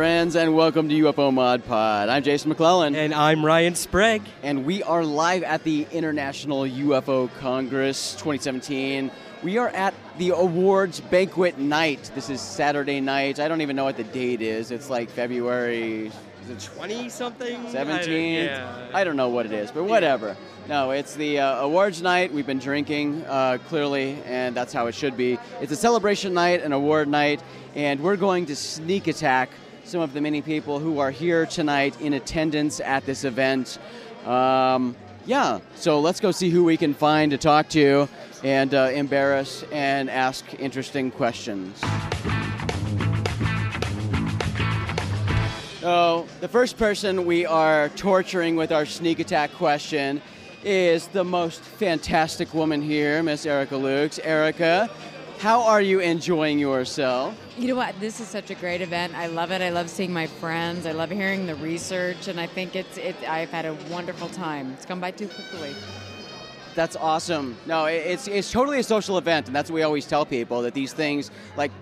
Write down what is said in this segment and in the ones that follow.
Friends, and welcome to UFO Mod Pod. I'm Jason McClellan. And I'm Ryan Sprague. And we are live at the International UFO Congress 2017. We are at the awards banquet night. This is Saturday night. I don't even know what the date is. It's like February is it 20 something? 17? I, I don't know what it is, but whatever. No, it's the uh, awards night. We've been drinking, uh, clearly, and that's how it should be. It's a celebration night, an award night, and we're going to sneak attack some of the many people who are here tonight in attendance at this event. Um, yeah, so let's go see who we can find to talk to and uh, embarrass and ask interesting questions. So, the first person we are torturing with our sneak attack question is the most fantastic woman here, Miss Erica Lukes. Erica, how are you enjoying yourself? You know what? This is such a great event. I love it. I love seeing my friends. I love hearing the research, and I think it's it. I've had a wonderful time. It's gone by too quickly. That's awesome. No, it's it's totally a social event, and that's what we always tell people that these things, like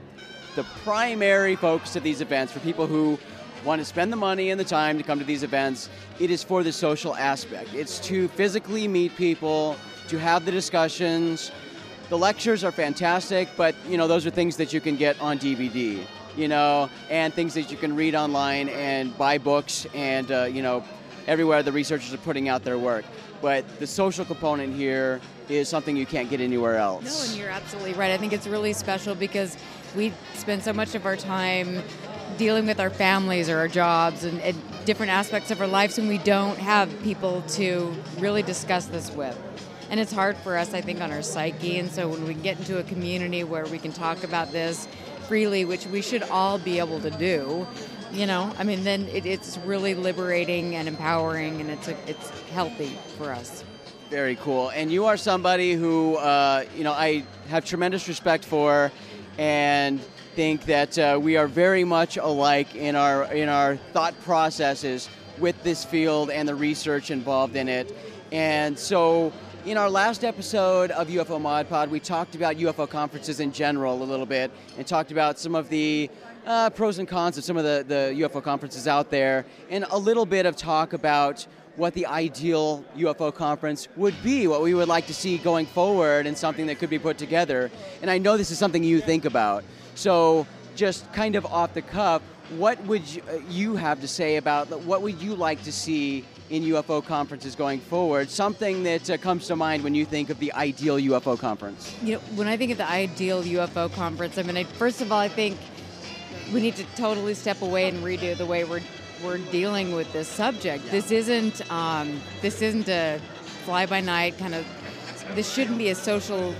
the primary focus of these events for people who want to spend the money and the time to come to these events, it is for the social aspect. It's to physically meet people, to have the discussions. The lectures are fantastic, but you know those are things that you can get on DVD, you know, and things that you can read online and buy books and uh, you know everywhere the researchers are putting out their work. But the social component here is something you can't get anywhere else. No, and you're absolutely right. I think it's really special because we spend so much of our time dealing with our families or our jobs and, and different aspects of our lives and we don't have people to really discuss this with and it's hard for us i think on our psyche. And so when we get into a community where we can talk about this freely which we should all be able to do you know i mean then it, it's really liberating and empowering and it's a, it's healthy for us. Very cool. And you are somebody who uh, you know i have tremendous respect for and think that uh, we are very much alike in our in our thought processes with this field and the research involved in it. And so, in our last episode of UFO Mod Pod, we talked about UFO conferences in general a little bit and talked about some of the uh, pros and cons of some of the, the UFO conferences out there, and a little bit of talk about what the ideal UFO conference would be, what we would like to see going forward, and something that could be put together. And I know this is something you think about. So, just kind of off the cuff, what would you, uh, have to say about what would you like to see in UFO conferences going forward? Something that uh, comes to mind when you think of the ideal UFO conference. You know, when I think of the ideal UFO conference, I mean, I, first of all, I think we need to totally step away and redo the way we're we're dealing with this subject. Yeah. This isn't um, this isn't a fly by night kind of. This shouldn't be a social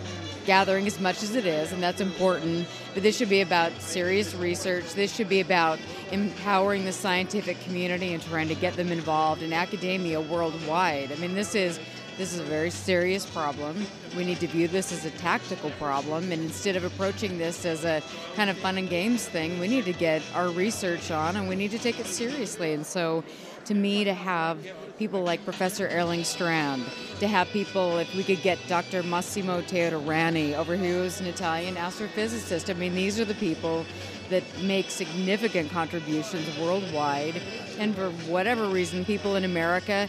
gathering as much as it is, and that's important. But this should be about serious research. This should be about empowering the scientific community and trying to get them involved in academia worldwide. I mean, this is this is a very serious problem. We need to view this as a tactical problem, and instead of approaching this as a kind of fun and games thing, we need to get our research on and we need to take it seriously. And so, to me, to have people like Professor Erling Strand, to have people, if we could get Dr. Massimo Teodorani over here, who's an Italian astrophysicist. I mean, these are the people that make significant contributions worldwide. And for whatever reason, people in America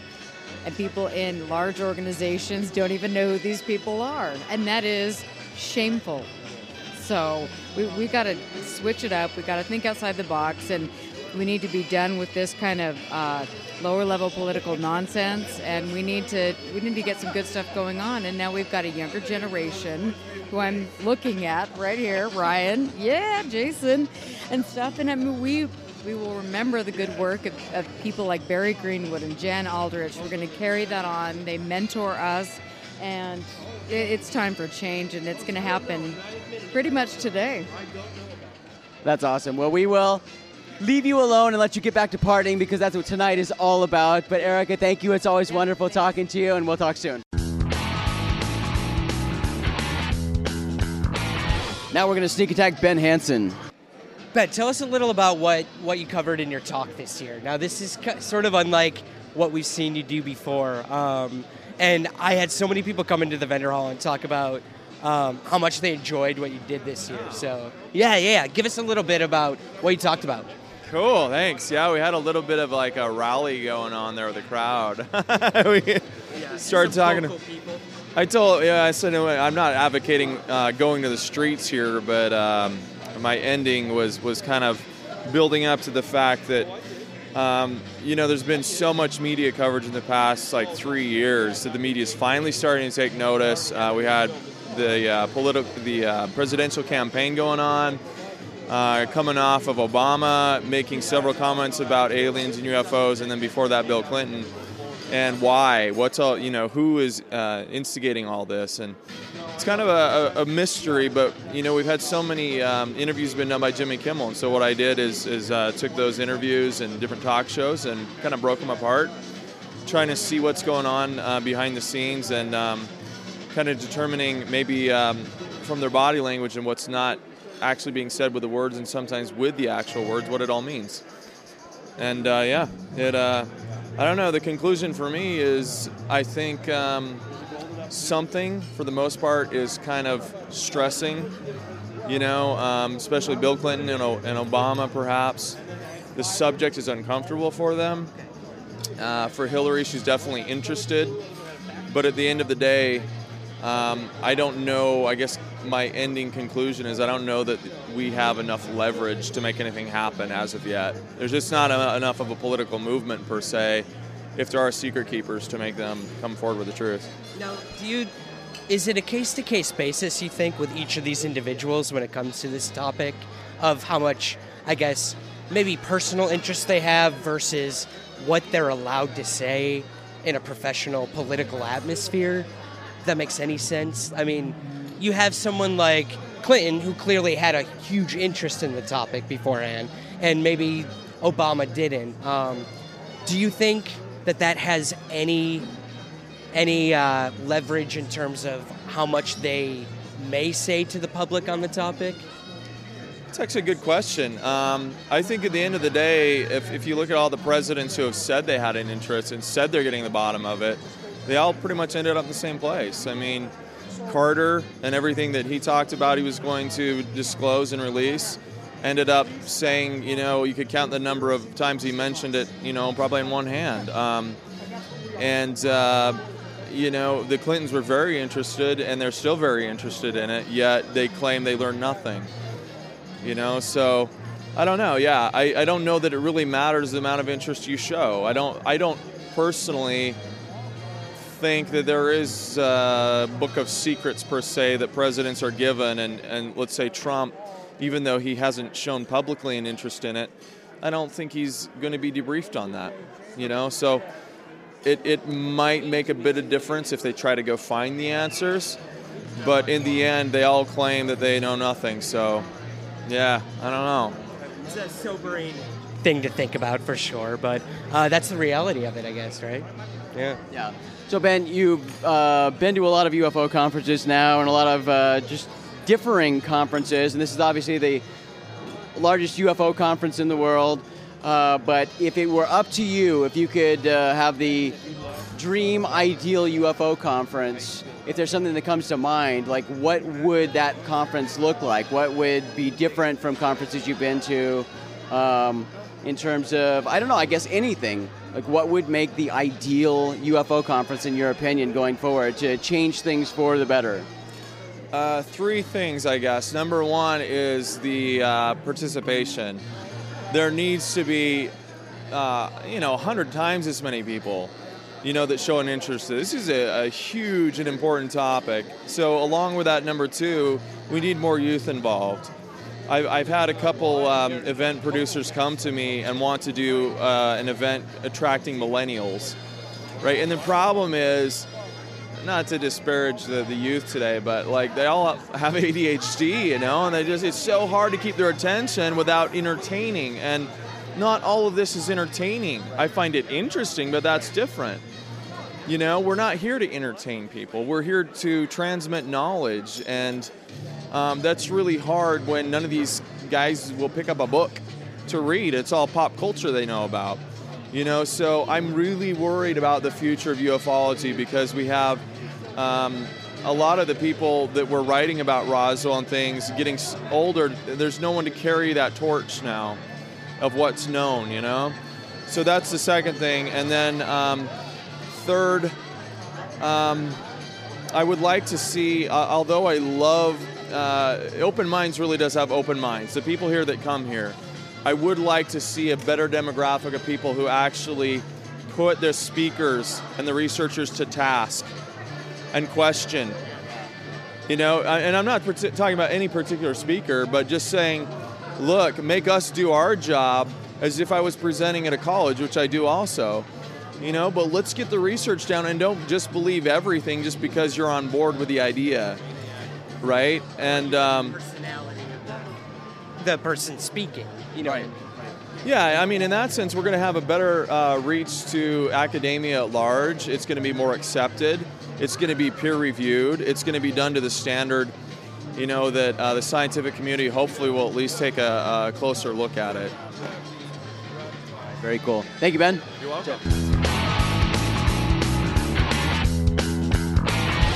and people in large organizations don't even know who these people are. And that is shameful. So we, we got to switch it up. We got to think outside the box. And we need to be done with this kind of uh, lower level political nonsense, and we need to we need to get some good stuff going on. And now we've got a younger generation who I'm looking at right here, Ryan, yeah, Jason, and stuff. And I mean, we we will remember the good work of, of people like Barry Greenwood and Jan Aldrich. We're going to carry that on. They mentor us, and it, it's time for change, and it's going to happen pretty much today. That's awesome. Well, we will leave you alone and let you get back to partying because that's what tonight is all about. But Erica, thank you. It's always wonderful talking to you, and we'll talk soon. Now we're going to sneak attack Ben Hansen. Ben, tell us a little about what, what you covered in your talk this year. Now, this is sort of unlike what we've seen you do before. Um, and I had so many people come into the vendor hall and talk about um, how much they enjoyed what you did this year. So, yeah, yeah, give us a little bit about what you talked about. Cool, thanks. Yeah, we had a little bit of like a rally going on there with the crowd. we started talking. To, people. I told, yeah, I said I'm not advocating uh, going to the streets here, but um, my ending was was kind of building up to the fact that um, you know there's been so much media coverage in the past like three years that the media is finally starting to take notice. Uh, we had the uh, political, the uh, presidential campaign going on. Uh, coming off of Obama making several comments about aliens and UFOs, and then before that, Bill Clinton, and why? What's all you know? Who is uh, instigating all this? And it's kind of a, a, mystery, but you know, we've had so many um, interviews been done by Jimmy Kimmel, and so what I did is, is uh, took those interviews and different talk shows and kind of broke them apart, trying to see what's going on uh, behind the scenes and um, kind of determining maybe um, from their body language and what's not actually being said with the words and sometimes with the actual words what it all means. And uh, yeah, it. Uh, I don't know. The conclusion for me is I think um, something for the most part is kind of stressing. You know, um, especially Bill Clinton and, and, Obama, perhaps. The subject is uncomfortable for them. Uh, for Hillary, she's definitely interested. But at the end of the day, um, I don't know. I guess my ending conclusion is I don't know that we have enough leverage to make anything happen as of yet. There's just not a, enough of a political movement per se, if there are secret keepers, to make them come forward with the truth. Now, do you? Is it a case-to-case basis? You think with each of these individuals when it comes to this topic, of how much, I guess, maybe personal interest they have versus what they're allowed to say in a professional political atmosphere? If that makes any sense. I mean, you have someone like Clinton who clearly had a huge interest in the topic beforehand, and maybe Obama didn't. Um, do you think that that has any any uh, leverage in terms of how much they may say to the public on the topic? It's actually a good question. Um, I think at the end of the day, if, if you look at all the presidents who have said they had an interest and said they're getting the bottom of it, they all pretty much ended up in the same place. I mean, Carter and everything that he talked about he was going to disclose and release ended up saying, you know, you could count the number of times he mentioned it, you know, probably in one hand. Um, and, uh, you know, the Clintons were very interested and they're still very interested in it, yet they claim they learned nothing. You know, so I don't know. Yeah, I, I don't know that it really matters the amount of interest you show. I don't, I don't personally think that there is a book of secrets per se that presidents are given, and, and let's say Trump, even though he hasn't shown publicly an interest in it, I don't think he's going to be debriefed on that. You know, so it, it might make a bit of difference if they try to go find the answers, but in the end, they all claim that they know nothing. So, yeah, I don't know. It's a sobering thing to think about for sure, but uh, that's the reality of it, I guess, right? Yeah. Yeah. So Ben, you've uh, been to a lot of UFO conferences now, and a lot of uh, just differing conferences, and this is obviously the largest UFO conference in the world. Uh, but if it were up to you, if you could uh, have the dream ideal UFO conference, if there's something that comes to mind, like what would that conference look like? What would be different from conferences you've been to um, in terms of, I don't know, I guess anything like what would make the ideal UFO conference in your opinion going forward to change things for the better? Uh, three things, I guess. Number one is the uh, participation. There needs to be, uh, you know, 100 times as many people, you know, that show an interest. This is a, a huge and important topic. So, along with that, number two, we need more youth involved. I've, I've had a couple um, event producers come to me and want to do uh, an event attracting millennials, right? And the problem is, not to disparage the, the youth today, but like they all have ADHD, you know, and they just it's so hard to keep their attention without entertaining. And not all of this is entertaining. I find it interesting, but that's different. You know, we're not here to entertain people. We're here to transmit knowledge and um, that's really hard when none of these guys will pick up a book to read. It's all pop culture they know about. You know, so I'm really worried about the future of ufology because we have um, a lot of the people that were writing about Roswell and things getting older. There's no one to carry that torch now. of what's known, you know? So that's the second thing. And then um, third, um, I would like to see, uh, although I love, uh, Open Minds really does have open minds. The people here that come here, I would like to see a better demographic of people who actually put the speakers and the researchers to task and question. You know, and I'm not talking about any particular speaker, but just saying, look, make us do our job as if I was presenting at a college, which I do also. You know, but let's get the research down and don't just believe everything just because you're on board with the idea, right? And um, the person speaking, you know. Right. Yeah, I mean, in that sense, we're going to have a better uh, reach to academia at large. It's going to be more accepted. It's going to be peer reviewed. It's going to be done to the standard, you know, that uh, the scientific community hopefully will at least take a, a closer look at it. Very cool. Thank you, Ben. You're welcome.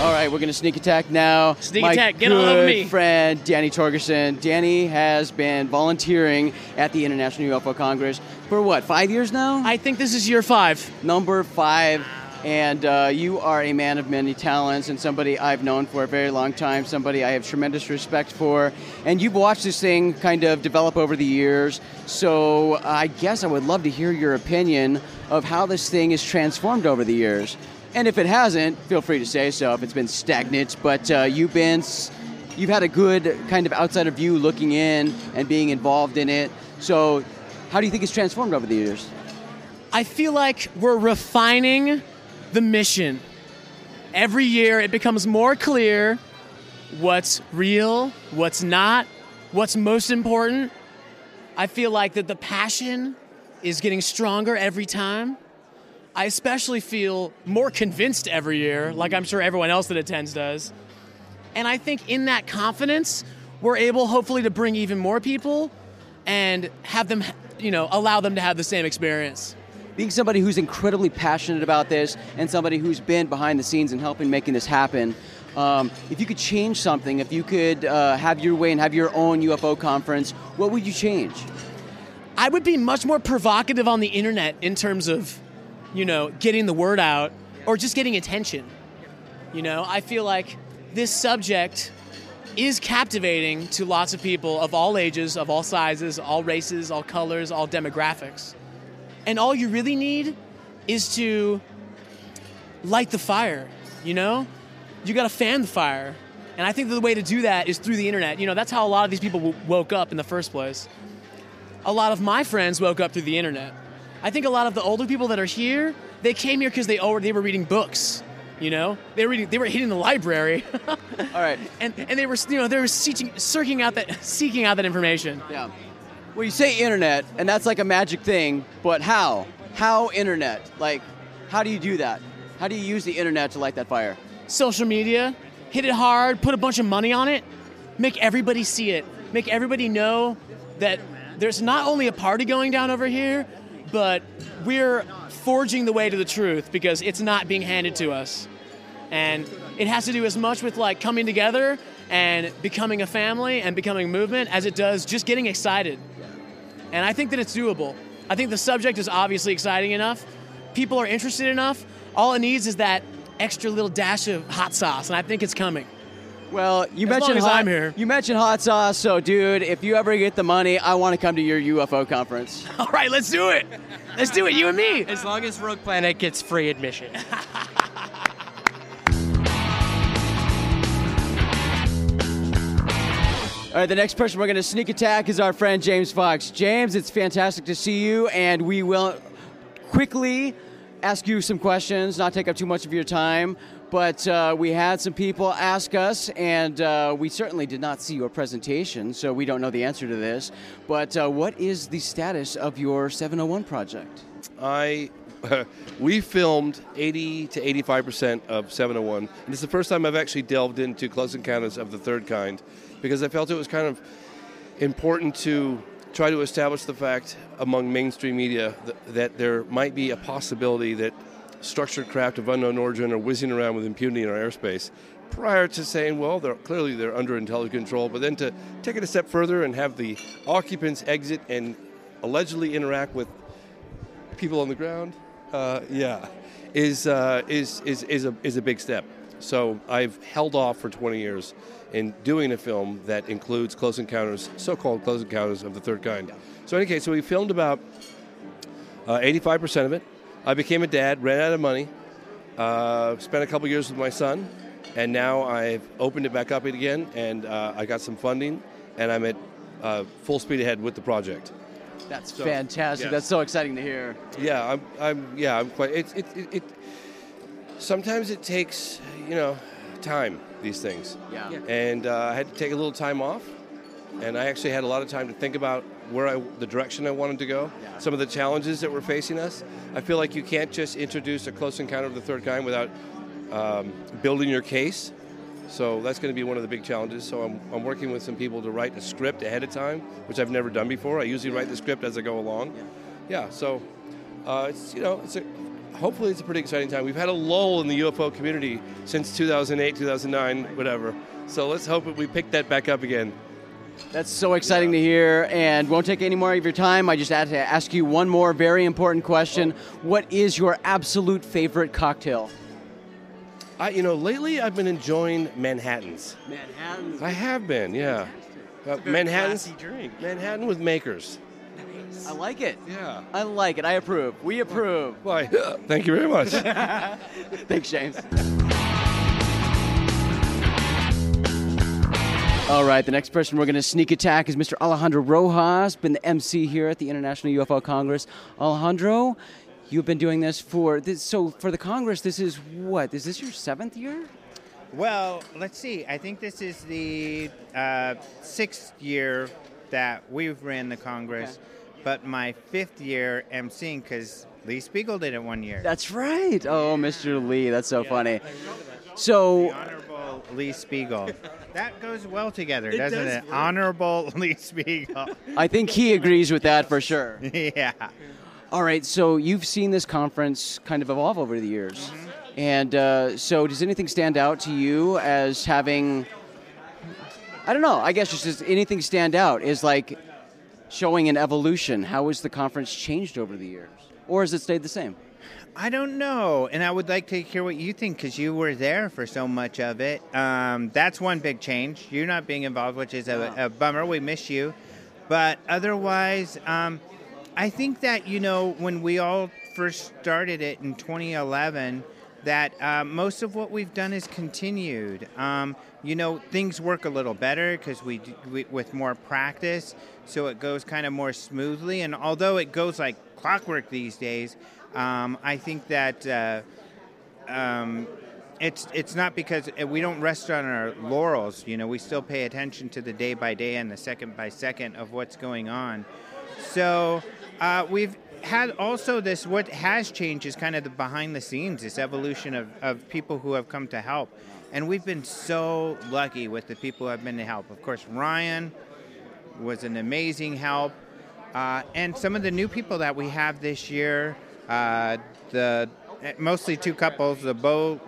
All right, we're going to sneak attack now. Sneak My attack, get all over me. friend Danny Torgerson. Danny has been volunteering at the International UFO Congress for what, five years now? I think this is year five. Number five. And uh, you are a man of many talents and somebody I've known for a very long time, somebody I have tremendous respect for. And you've watched this thing kind of develop over the years. So I guess I would love to hear your opinion of how this thing is transformed over the years. And if it hasn't, feel free to say so if it's been stagnant. But uh, you've been, you've had a good kind of outsider view looking in and being involved in it. So how do you think it's transformed over the years? I feel like we're refining the mission. Every year it becomes more clear what's real, what's not, what's most important. I feel like that the passion is getting stronger every time. I especially feel more convinced every year, like I'm sure everyone else that attends does. And I think in that confidence, we're able hopefully to bring even more people and have them, you know, allow them to have the same experience being somebody who's incredibly passionate about this and somebody who's been behind the scenes and helping making this happen, um, if you could change something, if you could uh, have your way and have your own UFO conference, what would you change? I would be much more provocative on the internet in terms of, you know, getting the word out or just getting attention. You know, I feel like this subject is captivating to lots of people of all ages, of all sizes, all races, all colors, all demographics. And all you really need is to light the fire, you know? You gotta fan the fire. And I think the way to do that is through the internet. You know, that's how a lot of these people w- woke up in the first place. A lot of my friends woke up through the internet. I think a lot of the older people that are here, they came here because they already they were reading books. You know, they were reading, they were hitting the library. All right, and and they were you know they were seeking seeking out that seeking out that information. Yeah. Well, you say internet, and that's like a magic thing, but how? How internet? Like, how do you do that? How do you use the internet to light that fire? Social media, hit it hard, put a bunch of money on it, make everybody see it, make everybody know that there's not only a party going down over here, but we're forging the way to the truth because it's not being handed to us. And it has to do as much with like coming together and becoming a family and becoming a movement as it does just getting excited. And I think that it's doable. I think the subject is obviously exciting enough. People are interested enough. All it needs is that extra little dash of hot sauce, and I think it's coming. Well, you as mentioned hot, I'm here. You mentioned hot sauce, so dude, if you ever get the money, I want to come to your UFO conference. All right, let's do it. Let's do it, you and me. As long as Rogue Planet gets free admission. All right, the next person we're going to sneak attack is our friend James Fox. James, it's fantastic to see you, and we will quickly ask you some questions, not take up too much of your time. But uh, we had some people ask us, and uh, we certainly did not see your presentation, so we don't know the answer to this. But uh, what is the status of your 701 project? I we filmed 80 to 85 percent of 701, and it's the first time I've actually delved into close encounters of the third kind because I felt it was kind of important to try to establish the fact among mainstream media that, that there might be a possibility that structured craft of unknown origin are whizzing around with impunity in our airspace prior to saying, well, they're clearly they're under intelligent control, but then to take it a step further and have the occupants exit and allegedly interact with people on the ground, uh, yeah, is, uh, is, is, is, a, is a big step. So I've held off for 20 years in doing a film that includes close encounters, so-called close encounters of the third kind. So in any case, so we filmed about uh, 85% of it. I became a dad, ran out of money, uh, spent a couple years with my son, and now I've opened it back up again, and uh, I got some funding, and I'm at uh, full speed ahead with the project. That's So, fantastic. yes. That's so exciting to hear. Yeah, I'm. I'm yeah, I'm quite. It, it, it, it. Sometimes it takes, you know, time. These things. Yeah. Yeah. And uh, I had to take a little time off, and I actually had a lot of time to think about where I, the direction I wanted to go. Yeah. Some of the challenges that were facing us. I feel like you can't just introduce a close encounter of the third kind without um, building your case. So that's going to be one of the big challenges. So I'm, I'm working with some people to write a script ahead of time, which I've never done before. I usually write the script as I go along. Yeah. so uh, it's you know it's a hopefully it's a pretty exciting time. We've had a lull in the UFO community since 2008, 2009, whatever. So let's hope that we pick that back up again. That's so exciting to hear, and won't take any more of your time. I just had to ask you one more very important question. What is your absolute favorite cocktail? I, you know, lately I've been enjoying Manhattans. Manhattan. I have been, yeah. Uh, Manhattan's classy drink. Manhattan with makers. I like it. Yeah. I like it. I approve. We approve. Why? Thank you very much. Thanks, James. All right, the next person we're going to sneak attack is Mr. Alejandro Rojas, been the MC here at the International UFO Congress. Alejandro, you've been doing this for this, so for the Congress. This is what? Is this your seventh year? Well, let's see. I think this is the uh, sixth year that we've ran the Congress, but my fifth year emceeing because Lee Spiegel did it one year. That's right. Oh, Mr. Lee, that's so funny. So, the Honorable Lee Spiegel. That goes well together, It doesn't does it? work. Honorable Lee Spiegel. I think he agrees with that for sure. yeah. All right, so you've seen this conference kind of evolve over the years. And uh, so, does anything stand out to you as having, I don't know, I guess just does anything stand out is like showing an evolution? How has the conference changed over the years? Or has it stayed the same? I don't know, and I would like to hear what you think because you were there for so much of it. Um, that's one big change. You not being involved, which is a, a bummer. We miss you, but otherwise, um, I think that you know when we all first started it in 2011, that uh, most of what we've done is continued. Um, you know, things work a little better because we, we with more practice, so it goes kind of more smoothly. And although it goes like clockwork these days, um, I think that uh, um, it's it's not because uh, we don't rest on our laurels. You know, we still pay attention to the day by day and the second by second of what's going on. So uh, we've had also this. What has changed is kind of the behind the scenes, this evolution of, of people who have come to help, and we've been so lucky with the people who have been to help. Of course, Ryan was an amazing help. Uh, and some of the new people that we have this year, uh, the mostly two couples, the Bo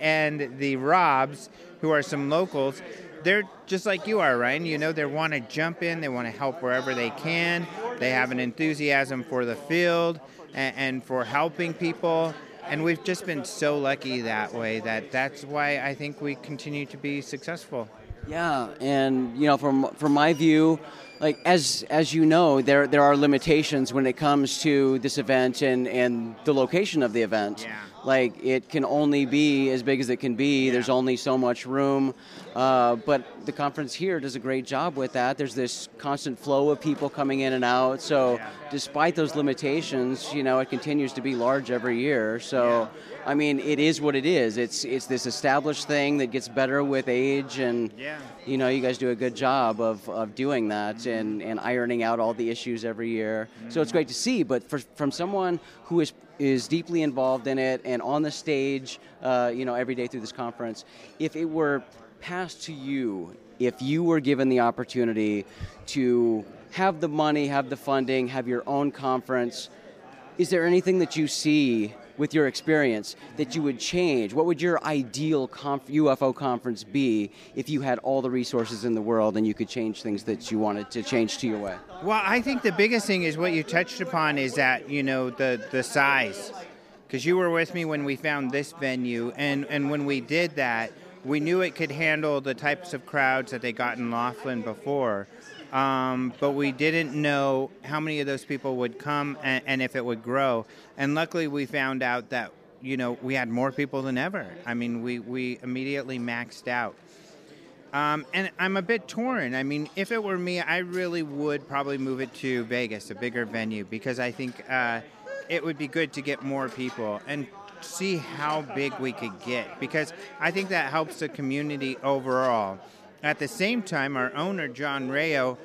and the Robs, who are some locals. They're just like you are, Ryan. You know, they want to jump in, they want to help wherever they can. They have an enthusiasm for the field and, and for helping people. And we've just been so lucky that way that that's why I think we continue to be successful. Yeah, and you know, from from my view, like as as you know, there there are limitations when it comes to this event and and the location of the event. Yeah. Like it can only be as big as it can be. There's only so much room, uh, but the conference here does a great job with that. There's this constant flow of people coming in and out. So despite those limitations, you know, it continues to be large every year. So. I mean, it is what it is. It's it's this established thing that gets better with age, and Yeah. you know, you guys do a good job of, of doing that and, and ironing out all the issues every year. So it's great to see. But for, from someone who is is deeply involved in it and on the stage, uh, you know, every day through this conference, if it were passed to you, if you were given the opportunity to have the money, have the funding, have your own conference, is there anything that you see with your experience that you would change? What would your ideal conf- UFO conference be if you had all the resources in the world and you could change things that you wanted to change to your way? Well, I think the biggest thing is what you touched upon is that you know the the size, because you were with me when we found this venue, and and when we did that, we knew it could handle the types of crowds that they got in Laughlin before. Um, but we didn't know how many of those people would come and, and if it would grow. And luckily, we found out that you know we had more people than ever. I mean, we we immediately maxed out. Um, and I'm a bit torn. I mean, if it were me, I really would probably move it to Vegas, a bigger venue, because I think uh, it would be good to get more people and see how big we could get, because I think that helps the community overall. At the same time, our owner, John Rayo,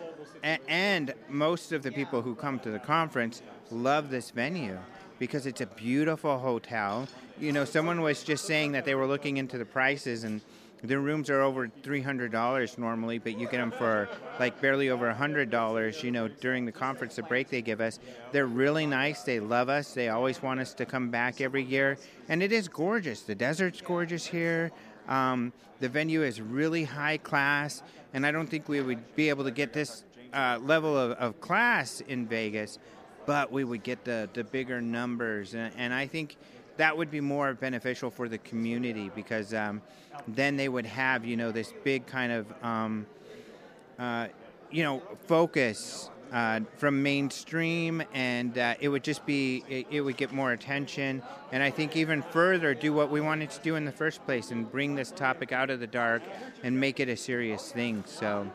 a- and most of the people who come to the conference love this venue because it's a beautiful hotel. You know, someone was just saying that they were looking into the prices and their rooms are over $300 normally, but you get them for like barely over $100, you know, during the conference, the break they give us. They're really nice. They love us. They always want us to come back every year. And it is gorgeous. The desert's gorgeous here. Um, the venue is really high class, and I don't think we would be able to get this uh, level of, of class in Vegas, but we would get the, the bigger numbers. And, and I think that would be more beneficial for the community because um, then they would have, you know, this big kind of, um, uh, you know, focus uh, from mainstream, and uh, it would just be, it, it would get more attention. And I think even further, do what we wanted to do in the first place and bring this topic out of the dark and make it a serious thing. So.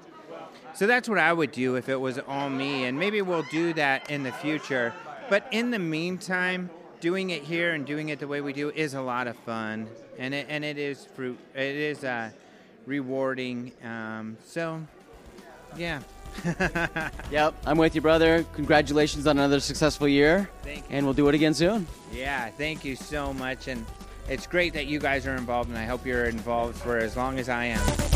So that's what I would do if it was all me, and maybe we'll do that in the future. But in the meantime, doing it here and doing it the way we do is a lot of fun, and it and it is fruit. It is uh, rewarding. Um, so, yeah. Yep, I'm with you, brother. Congratulations on another successful year. Thank you. And we'll do it again soon. Yeah, thank you so much, and it's great that you guys are involved, and I hope you're involved for as long as I am.